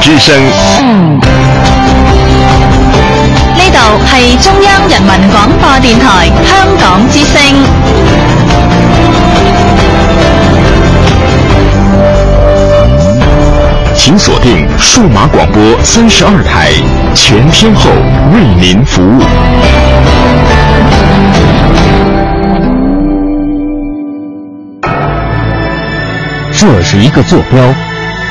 之声。呢度系中央人民广播电台香港之声。请锁定数码广播三十二台，全天候为您服务。这是一个坐标，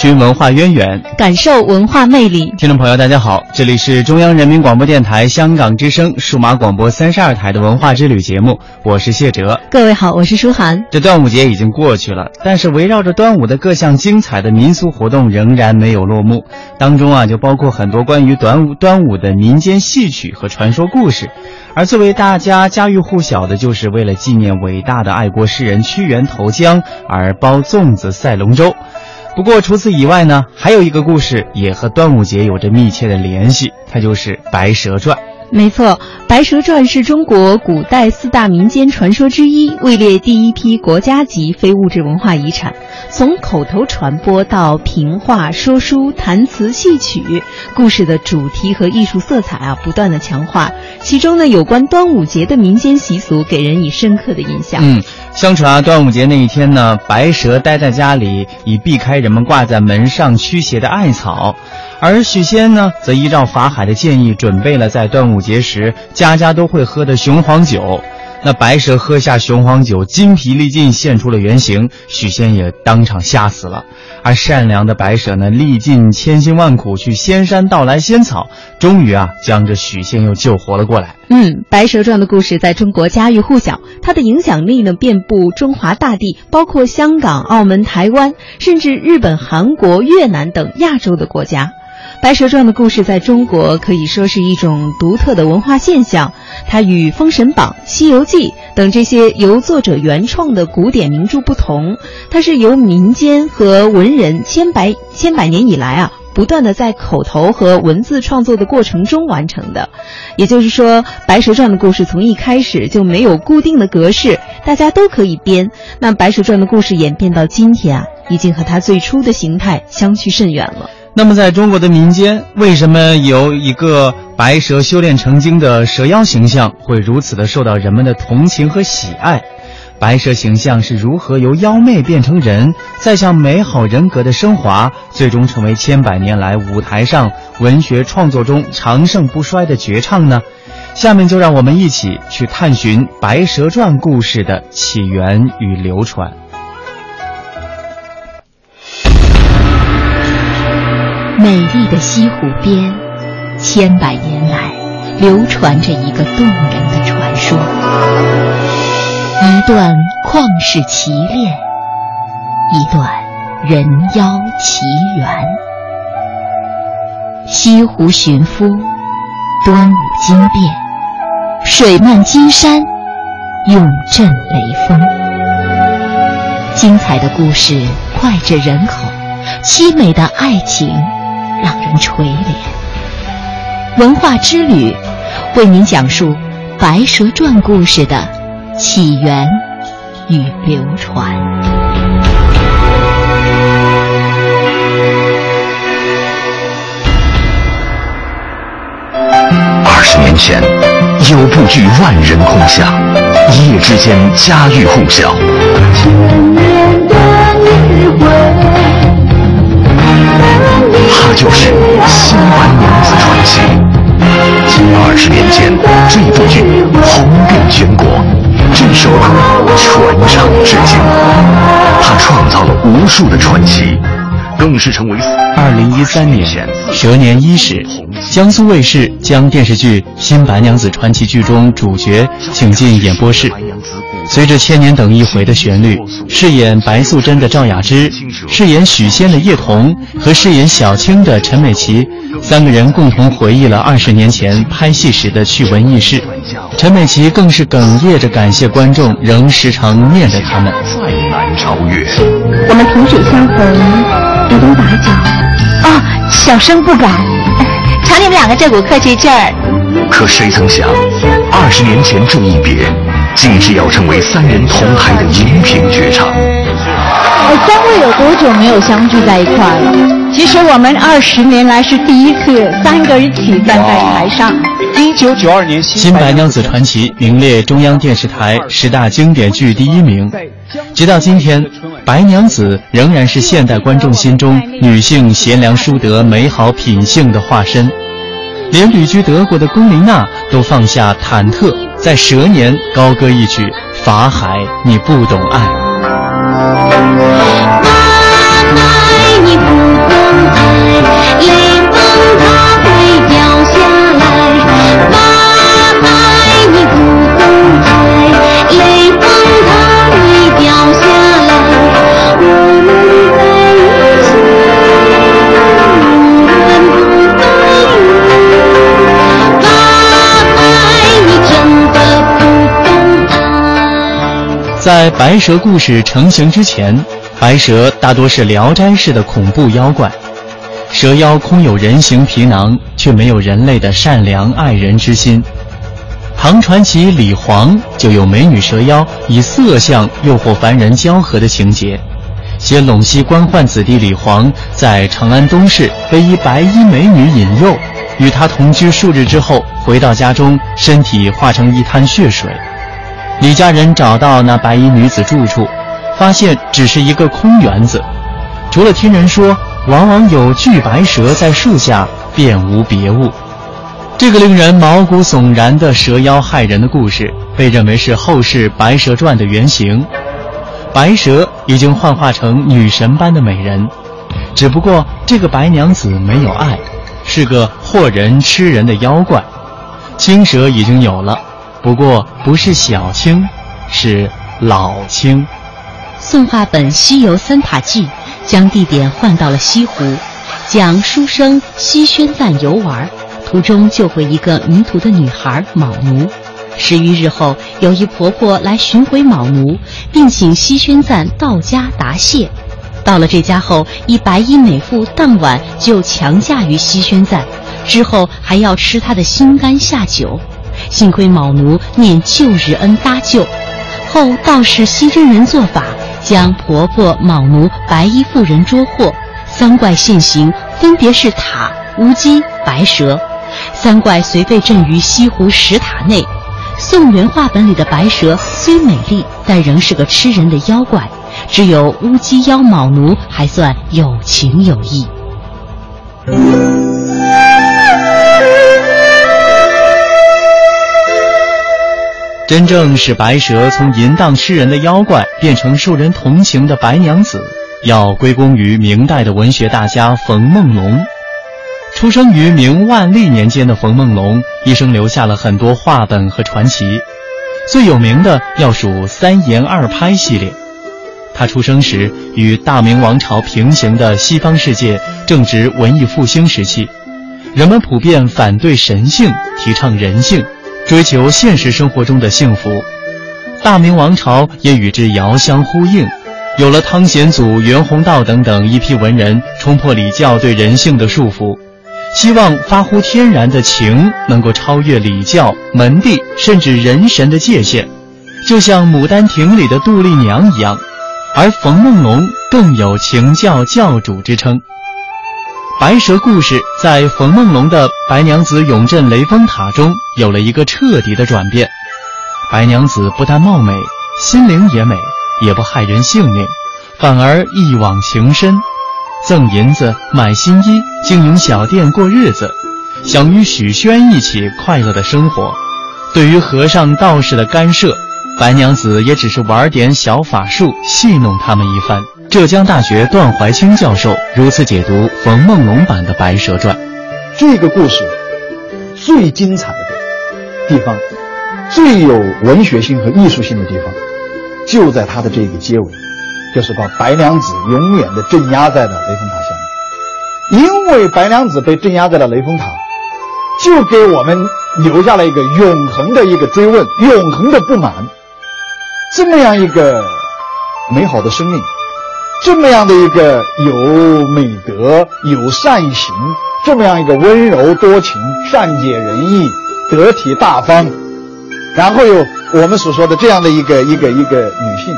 寻文化渊源，感受文化魅力。听众朋友，大家好，这里是中央人民广播电台香港之声数码广播三十二台的文化之旅节目，我是谢哲。各位好，我是舒涵。这端午节已经过去了，但是围绕着端午的各项精彩的民俗活动仍然没有落幕，当中啊就包括很多关于端午端午的民间戏曲和传说故事。而最为大家家喻户晓的，就是为了纪念伟大的爱国诗人屈原投江而包粽子赛龙舟。不过除此以外呢，还有一个故事也和端午节有着密切的联系，它就是《白蛇传》。没错，《白蛇传》是中国古代四大民间传说之一，位列第一批国家级非物质文化遗产。从口头传播到评话、说书、弹词、戏曲，故事的主题和艺术色彩啊，不断的强化。其中呢，有关端午节的民间习俗，给人以深刻的印象。嗯，相传啊，端午节那一天呢，白蛇待在家里，以避开人们挂在门上驱邪的艾草。而许仙呢，则依照法海的建议，准备了在端午节时家家都会喝的雄黄酒。那白蛇喝下雄黄酒，筋疲力尽，现出了原形，许仙也当场吓死了。而善良的白蛇呢，历尽千辛万苦去仙山盗来仙草，终于啊，将这许仙又救活了过来。嗯，《白蛇传》的故事在中国家喻户晓，它的影响力呢，遍布中华大地，包括香港、澳门、台湾，甚至日本、韩国、越南等亚洲的国家。《白蛇传》的故事在中国可以说是一种独特的文化现象，它与《封神榜》《西游记》等这些由作者原创的古典名著不同，它是由民间和文人千百千百年以来啊，不断的在口头和文字创作的过程中完成的。也就是说，《白蛇传》的故事从一开始就没有固定的格式，大家都可以编。那《白蛇传》的故事演变到今天啊，已经和它最初的形态相去甚远了。那么，在中国的民间，为什么有一个白蛇修炼成精的蛇妖形象会如此的受到人们的同情和喜爱？白蛇形象是如何由妖媚变成人，再向美好人格的升华，最终成为千百年来舞台上文学创作中长盛不衰的绝唱呢？下面就让我们一起去探寻《白蛇传》故事的起源与流传。美丽的西湖边，千百年来流传着一个动人的传说，一段旷世奇恋，一段人妖奇缘。西湖寻夫，端午惊变，水漫金山，永镇雷锋。精彩的故事脍炙人口，凄美的爱情。让人垂怜。文化之旅，为您讲述《白蛇传》故事的起源与流传。二十年前，有部剧万人空巷，一夜之间家喻户晓。它就是《新白娘子传奇》。近二十年间，这部剧红遍全国，这首歌传唱至今。它创造了无数的传奇，更是成为二零一三年蛇年伊始，江苏卫视将电视剧《新白娘子传奇》剧中主角请进演播室。随着《千年等一回》的旋律，饰演白素贞的赵雅芝、饰演许仙的叶童和饰演小青的陈美琪三个人共同回忆了二十年前拍戏时的趣闻轶事。陈美琪更是哽咽着感谢观众仍时常念着他们。再难超越。我们萍水相逢，如同把酒。哦，小生不敢。瞧你们两个这股客气劲儿。可谁曾想，二十年前这一别。竟是要成为三人同台的荧屏绝唱。三位有多久没有相聚在一块了？其实我们二十年来是第一次三个一起站在台上。一九九二年，《新白娘子传奇》名列中央电视台十大经典剧第一名。直到今天，白娘子仍然是现代观众心中女性贤良淑德、美好品性的化身。连旅居德国的龚琳娜都放下忐忑。在蛇年高歌一曲《法海》，你不懂爱。白蛇故事成型之前，白蛇大多是聊斋式的恐怖妖怪。蛇妖空有人形皮囊，却没有人类的善良爱人之心。唐传奇李黄就有美女蛇妖以色相诱惑凡人交合的情节。写陇西官宦子弟李黄在长安东市被一白衣美女引诱，与她同居数日之后，回到家中，身体化成一滩血水。李家人找到那白衣女子住处，发现只是一个空园子，除了听人说往往有巨白蛇在树下，便无别物。这个令人毛骨悚然的蛇妖害人的故事，被认为是后世《白蛇传》的原型。白蛇已经幻化成女神般的美人，只不过这个白娘子没有爱，是个祸人吃人的妖怪。青蛇已经有了。不过不是小青，是老青。宋话本《西游三塔记》将地点换到了西湖，讲书生西宣赞游玩，途中救回一个迷途的女孩卯奴。十余日后，有一婆婆来寻回卯奴，并请西宣赞到家答谢。到了这家后，一白衣美妇当晚就强嫁于西宣赞，之后还要吃他的心肝下酒。幸亏卯奴念旧日恩搭救，后道士西真人做法，将婆婆、卯奴、白衣妇人捉获。三怪现形，分别是塔、乌鸡、白蛇。三怪遂被镇于西湖石塔内。宋元话本里的白蛇虽美丽，但仍是个吃人的妖怪。只有乌鸡妖卯奴还算有情有义。真正使白蛇从淫荡吃人的妖怪变成受人同情的白娘子，要归功于明代的文学大家冯梦龙。出生于明万历年间的冯梦龙，一生留下了很多话本和传奇，最有名的要数三言二拍系列。他出生时与大明王朝平行的西方世界正值文艺复兴时期，人们普遍反对神性，提倡人性。追求现实生活中的幸福，大明王朝也与之遥相呼应，有了汤显祖、袁宏道等等一批文人，冲破礼教对人性的束缚，希望发乎天然的情能够超越礼教、门第甚至人神的界限，就像《牡丹亭》里的杜丽娘一样，而冯梦龙更有情教教主之称。白蛇故事在冯梦龙的《白娘子永镇雷峰塔》中有了一个彻底的转变。白娘子不但貌美，心灵也美，也不害人性命，反而一往情深，赠银子、买新衣、经营小店过日子，想与许宣一起快乐的生活。对于和尚道士的干涉，白娘子也只是玩点小法术，戏弄他们一番。浙江大学段怀清教授如此解读冯梦龙版的《白蛇传》。这个故事最精彩的地方，最有文学性和艺术性的地方，就在它的这个结尾，就是把白娘子永远的镇压在了雷峰塔下面。因为白娘子被镇压在了雷峰塔，就给我们留下了一个永恒的一个追问，永恒的不满。这么样一个美好的生命，这么样的一个有美德、有善行。这么样一个温柔多情、善解人意、得体大方，然后有我们所说的这样的一个一个一个女性，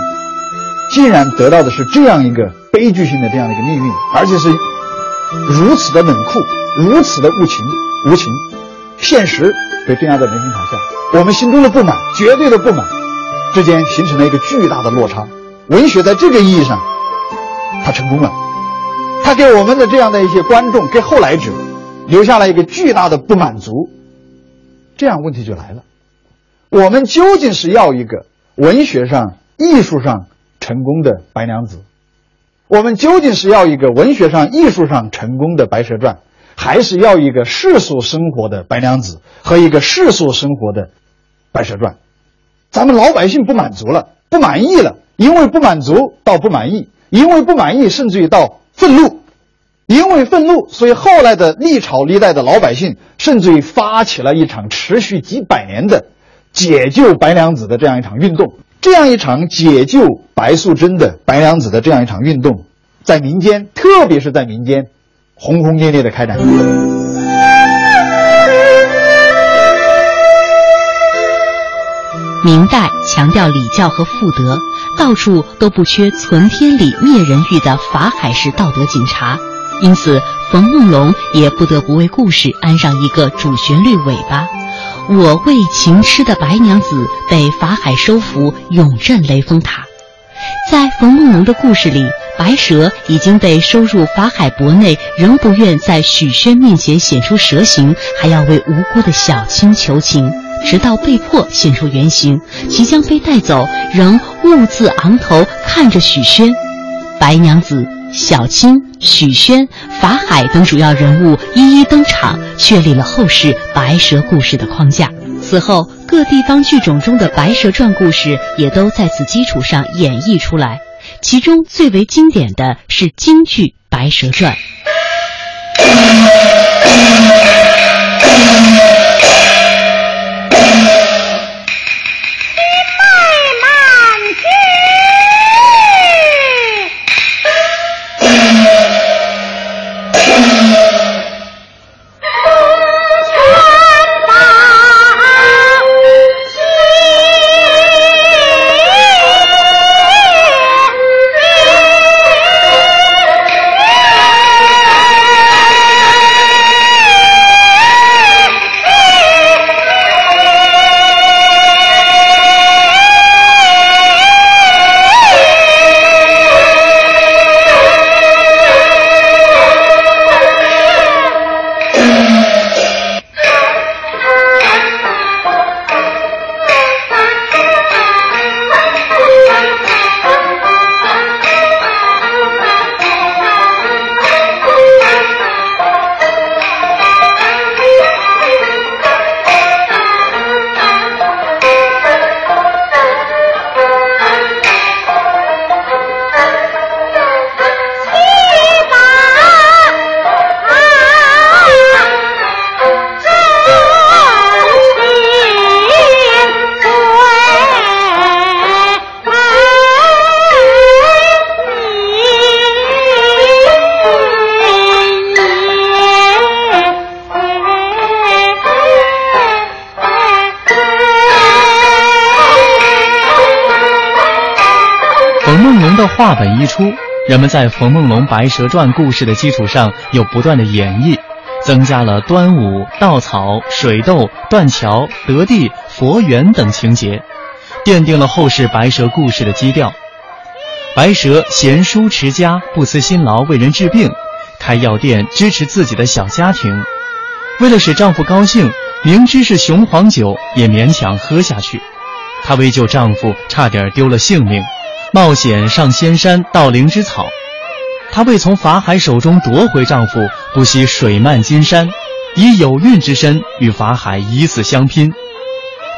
竟然得到的是这样一个悲剧性的这样的一个命运，而且是如此的冷酷、如此的无情、无情，现实被镇压在雷峰塔下，我们心中的不满、绝对的不满之间形成了一个巨大的落差。文学在这个意义上，他成功了。他给我们的这样的一些观众，给后来者留下了一个巨大的不满足。这样问题就来了：我们究竟是要一个文学上、艺术上成功的白娘子，我们究竟是要一个文学上、艺术上成功的《白蛇传》，还是要一个世俗生活的白娘子和一个世俗生活的《白蛇传》？咱们老百姓不满足了，不满意了，因为不满足到不满意，因为不满意甚至于到。愤怒，因为愤怒，所以后来的历朝历代的老百姓，甚至于发起了一场持续几百年的解救白娘子的这样一场运动。这样一场解救白素贞的白娘子的这样一场运动，在民间，特别是在民间，轰轰烈烈的开展。明代强调礼教和妇德，到处都不缺存天理灭人欲的法海式道德警察，因此冯梦龙也不得不为故事安上一个主旋律尾巴。我为情痴的白娘子被法海收服，永镇雷峰塔。在冯梦龙的故事里，白蛇已经被收入法海脖内，仍不愿在许宣面前显出蛇形，还要为无辜的小青求情。直到被迫现出原形，即将被带走，仍兀自昂头看着许宣。白娘子、小青、许宣、法海等主要人物一一登场，确立了后世白蛇故事的框架。此后，各地方剧种中的《白蛇传》故事也都在此基础上演绎出来。其中最为经典的是京剧《白蛇传》。大本一出，人们在冯梦龙《白蛇传》故事的基础上，又不断的演绎，增加了端午、稻草、水斗、断桥、得地、佛缘等情节，奠定了后世白蛇故事的基调。白蛇贤淑持家，不辞辛劳为人治病，开药店支持自己的小家庭。为了使丈夫高兴，明知是雄黄酒也勉强喝下去。她为救丈夫，差点丢了性命，冒险上仙山盗灵芝草。她为从法海手中夺回丈夫，不惜水漫金山，以有孕之身与法海以死相拼。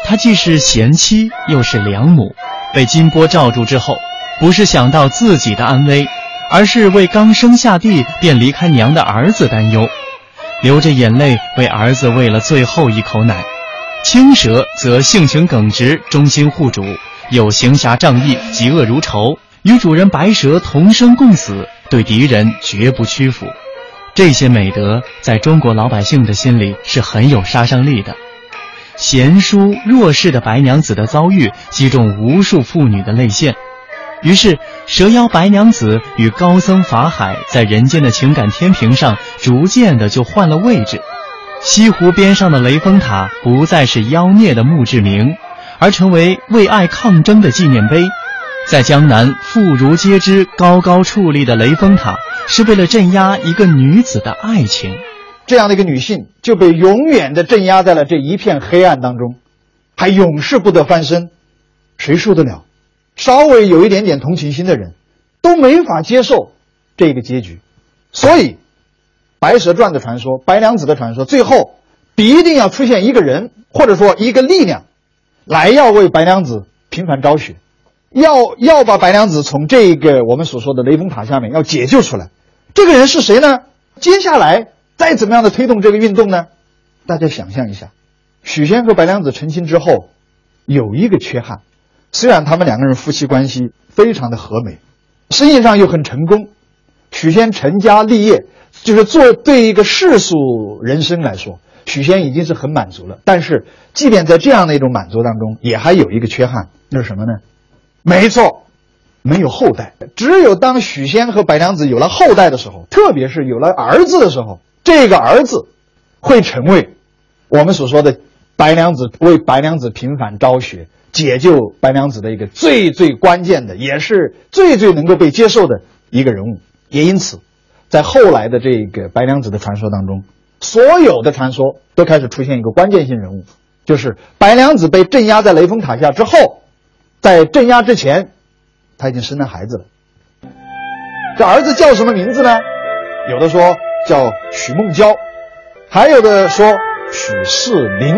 她既是贤妻，又是良母，被金波罩住之后，不是想到自己的安危，而是为刚生下地便离开娘的儿子担忧，流着眼泪为儿子喂了最后一口奶。青蛇则性情耿直，忠心护主，有行侠仗义、嫉恶如仇，与主人白蛇同生共死，对敌人绝不屈服。这些美德在中国老百姓的心里是很有杀伤力的。贤淑弱势的白娘子的遭遇，击中无数妇女的泪腺。于是，蛇妖白娘子与高僧法海在人间的情感天平上，逐渐的就换了位置。西湖边上的雷峰塔不再是妖孽的墓志铭，而成为为爱抗争的纪念碑。在江南，妇孺皆知，高高矗立的雷峰塔，是为了镇压一个女子的爱情。这样的一个女性就被永远的镇压在了这一片黑暗当中，还永世不得翻身，谁受得了？稍微有一点点同情心的人，都没法接受这个结局。所以，《白蛇传》的传说，白娘子的传说，最后必定要出现一个人，或者说一个力量，来要为白娘子平反昭雪，要要把白娘子从这个我们所说的雷峰塔下面要解救出来。这个人是谁呢？接下来再怎么样的推动这个运动呢？大家想象一下，许仙和白娘子成亲之后，有一个缺憾。虽然他们两个人夫妻关系非常的和美，生意上又很成功，许仙成家立业，就是做对一个世俗人生来说，许仙已经是很满足了。但是，即便在这样的一种满足当中，也还有一个缺憾，那是什么呢？没错，没有后代。只有当许仙和白娘子有了后代的时候，特别是有了儿子的时候，这个儿子会成为我们所说的白娘子为白娘子平反昭雪。解救白娘子的一个最最关键的，也是最最能够被接受的一个人物。也因此，在后来的这个白娘子的传说当中，所有的传说都开始出现一个关键性人物，就是白娘子被镇压在雷峰塔下之后，在镇压之前，她已经生了孩子了。这儿子叫什么名字呢？有的说叫许梦娇，还有的说许世林。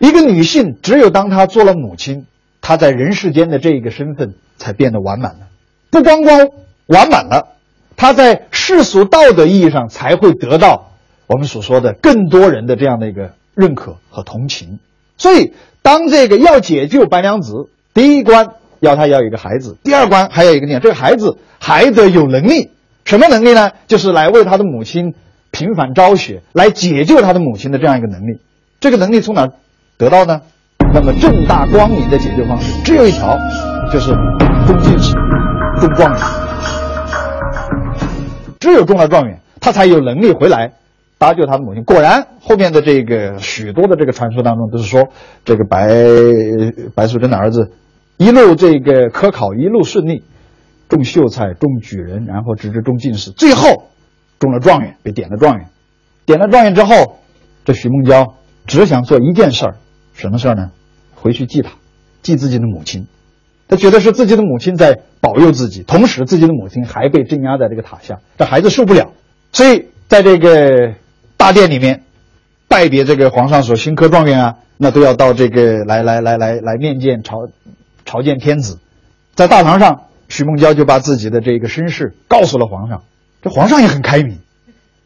一个女性，只有当她做了母亲，她在人世间的这个身份才变得完满了。不光光完满了，她在世俗道德意义上才会得到我们所说的更多人的这样的一个认可和同情。所以，当这个要解救白娘子，第一关要她要一个孩子，第二关还有一个点，这个孩子还得有能力。什么能力呢？就是来为他的母亲平反昭雪，来解救他的母亲的这样一个能力。这个能力从哪？得到呢？那么正大光明的解救方式只有一条，就是中进士、中状元。只有中了状元，他才有能力回来搭救他的母亲。果然，后面的这个许多的这个传说当中都是说，这个白白素贞的儿子一路这个科考一路顺利，中秀才、中举人，然后直至中进士，最后中了状元，被点了状元。点了状元之后，这许梦娇只想做一件事儿。什么事儿呢？回去祭塔，祭自己的母亲。他觉得是自己的母亲在保佑自己，同时自己的母亲还被镇压在这个塔下，这孩子受不了，所以在这个大殿里面拜别这个皇上所新科状元啊，那都要到这个来来来来来面见朝朝见天子。在大堂上，许梦娇就把自己的这个身世告诉了皇上，这皇上也很开明，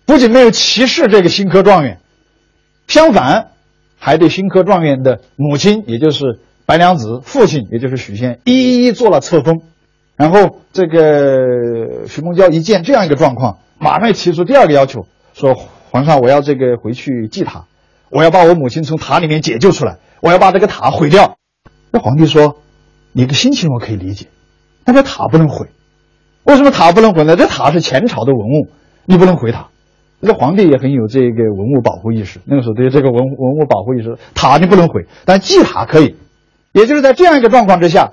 不仅没有歧视这个新科状元，相反。还对新科状元的母亲，也就是白娘子父亲，也就是许仙，一一做了册封。然后这个许梦娇一见这样一个状况，马上提出第二个要求，说：“皇上，我要这个回去祭塔，我要把我母亲从塔里面解救出来，我要把这个塔毁掉。”那皇帝说：“你的心情我可以理解，但这塔不能毁。为什么塔不能毁呢？这塔是前朝的文物，你不能毁塔。”那皇帝也很有这个文物保护意识，那个时候对这个文文物保护意识，塔你不能毁，但祭塔可以。也就是在这样一个状况之下，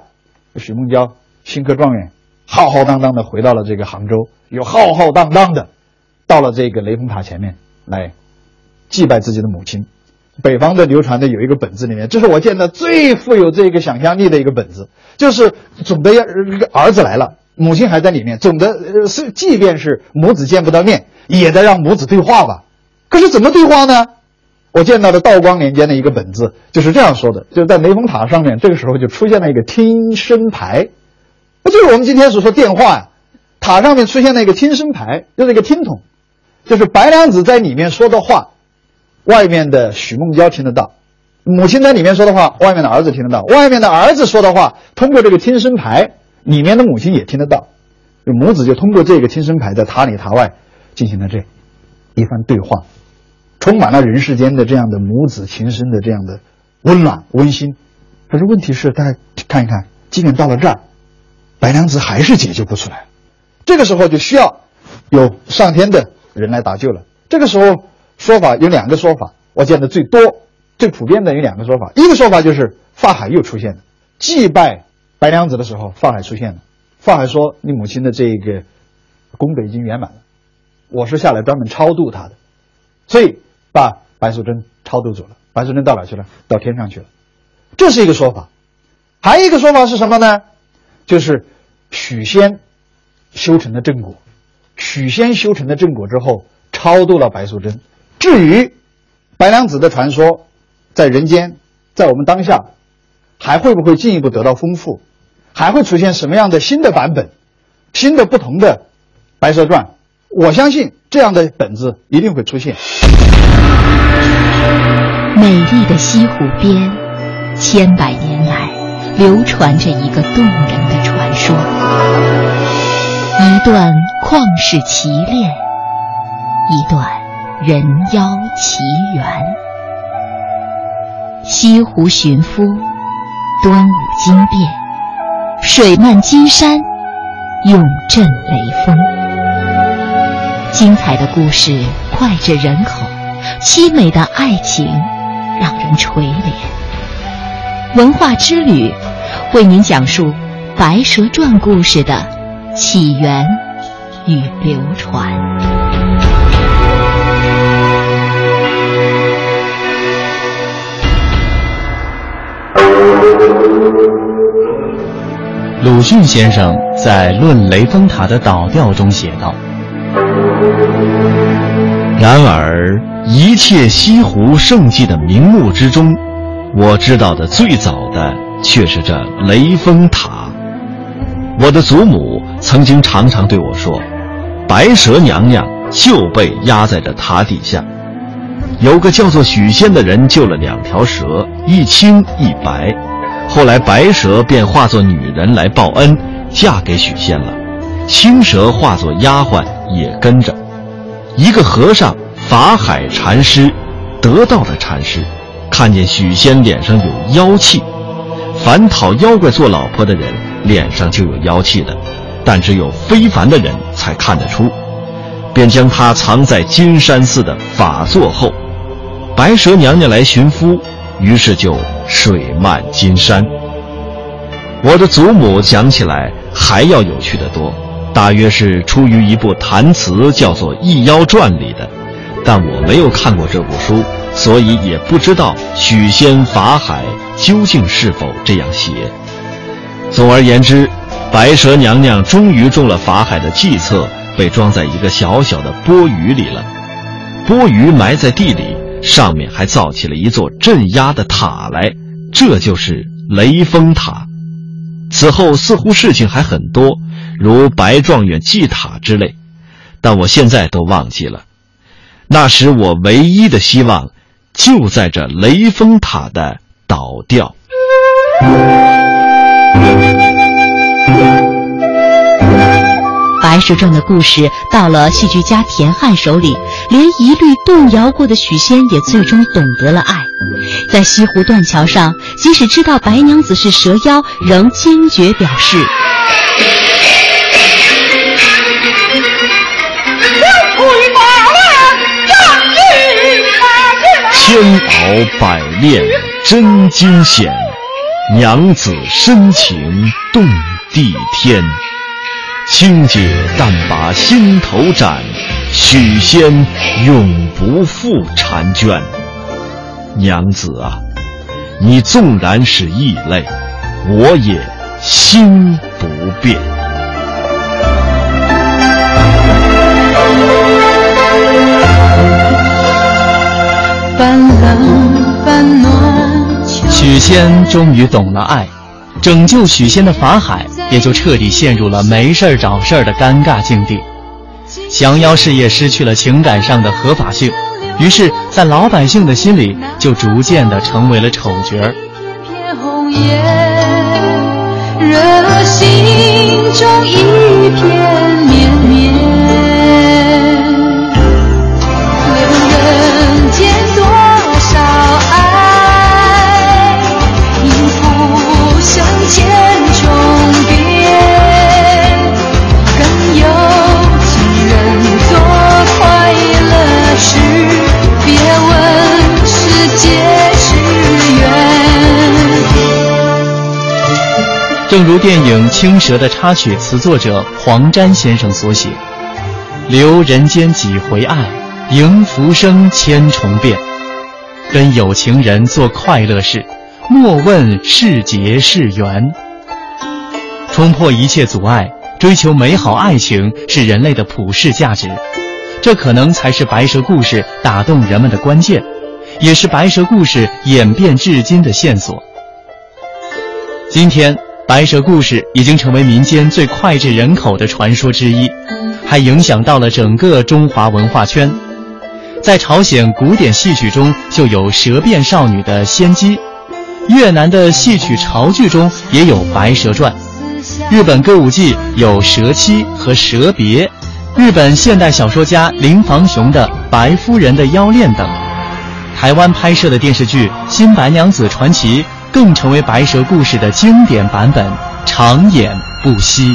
许梦娇新科状元浩浩荡荡的回到了这个杭州，又浩浩荡荡的到了这个雷峰塔前面来祭拜自己的母亲。北方的流传的有一个本子里面，这是我见的最富有这个想象力的一个本子，就是总的要儿子来了，母亲还在里面，总的是即便是母子见不到面，也得让母子对话吧。可是怎么对话呢？我见到的道光年间的一个本子就是这样说的，就是在雷峰塔上面，这个时候就出现了一个听声牌，不就是我们今天所说电话呀、塔上面出现了一个听声牌，就是一个听筒，就是白娘子在里面说的话，外面的许梦娇听得到；母亲在里面说的话，外面的儿子听得到；外面的儿子说的话，通过这个听声牌，里面的母亲也听得到。就母子就通过这个听声牌，在塔里塔外进行了这一番对话。充满了人世间的这样的母子情深的这样的温暖温馨。可是问题是，大家看一看，即便到了这儿，白娘子还是解救不出来。这个时候就需要有上天的人来搭救了。这个时候说法有两个说法，我见的最多、最普遍的有两个说法。一个说法就是法海又出现了，祭拜白娘子的时候，法海出现了。法海说：“你母亲的这个功德已经圆满了，我是下来专门超度她的。”所以把白素贞超度走了。白素贞到哪去了？到天上去了。这是一个说法。还有一个说法是什么呢？就是许仙修成的正果。许仙修成的正果之后，超度了白素贞。至于白娘子的传说，在人间，在我们当下，还会不会进一步得到丰富？还会出现什么样的新的版本、新的不同的《白蛇传》？我相信这样的本子一定会出现。美丽的西湖边，千百年来流传着一个动人的传说，一段旷世奇恋，一段人妖奇缘。西湖寻夫，端午惊变，水漫金山，永镇雷锋。精彩的故事脍炙人口，凄美的爱情让人垂怜。文化之旅为您讲述《白蛇传》故事的起源与流传。鲁迅先生在《论雷峰塔的倒吊》中写道。然而，一切西湖胜迹的名目之中，我知道的最早的却是这雷峰塔。我的祖母曾经常常对我说，白蛇娘娘就被压在这塔底下。有个叫做许仙的人救了两条蛇，一青一白。后来白蛇便化作女人来报恩，嫁给许仙了。青蛇化作丫鬟也跟着。一个和尚法海禅师，得道的禅师，看见许仙脸上有妖气，凡讨妖怪做老婆的人脸上就有妖气的，但只有非凡的人才看得出，便将他藏在金山寺的法座后。白蛇娘娘来寻夫，于是就水漫金山。我的祖母讲起来还要有趣的多。大约是出于一部弹词，叫做《异妖传》里的，但我没有看过这部书，所以也不知道许仙法海究竟是否这样写。总而言之，白蛇娘娘终于中了法海的计策，被装在一个小小的钵盂里了。钵盂埋在地里，上面还造起了一座镇压的塔来，这就是雷峰塔。此后似乎事情还很多。如白状元祭塔之类，但我现在都忘记了。那时我唯一的希望，就在这雷峰塔的倒掉。《白蛇传》的故事到了戏剧家田汉手里，连一律动摇过的许仙也最终懂得了爱。在西湖断桥上，即使知道白娘子是蛇妖，仍坚决表示。千鳌百炼真金险，娘子深情动地天。轻解但把心头斩，许仙永不复婵娟。娘子啊，你纵然是异类，我也心不变。半冷半暖，许仙终于懂了爱，拯救许仙的法海也就彻底陷入了没事儿找事儿的尴尬境地。降妖事业失去了情感上的合法性，于是，在老百姓的心里就逐渐的成为了丑角儿。片红叶，心中一片正如电影《青蛇》的插曲词作者黄沾先生所写：“留人间几回爱，迎浮生千重变。跟有情人做快乐事，莫问是劫是缘。冲破一切阻碍，追求美好爱情是人类的普世价值。这可能才是白蛇故事打动人们的关键，也是白蛇故事演变至今的线索。今天，白蛇故事已经成为民间最脍炙人口的传说之一，还影响到了整个中华文化圈。在朝鲜古典戏曲中就有蛇变少女的仙姬，越南的戏曲潮剧中也有《白蛇传》，日本歌舞伎有《蛇妻》和《蛇别》，日本现代小说家林房雄的《白夫人的妖恋》等。台湾拍摄的电视剧《新白娘子传奇》更成为白蛇故事的经典版本，长演不息。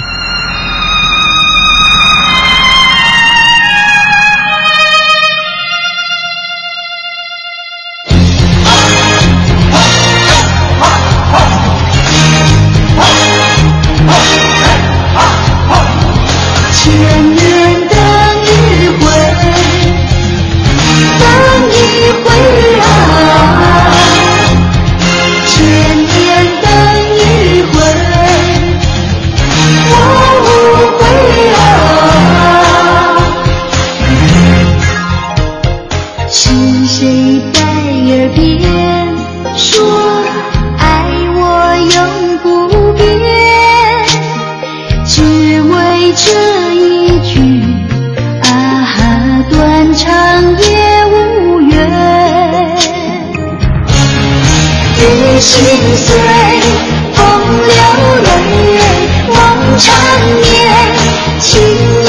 心碎，风流泪，梦缠绵，情。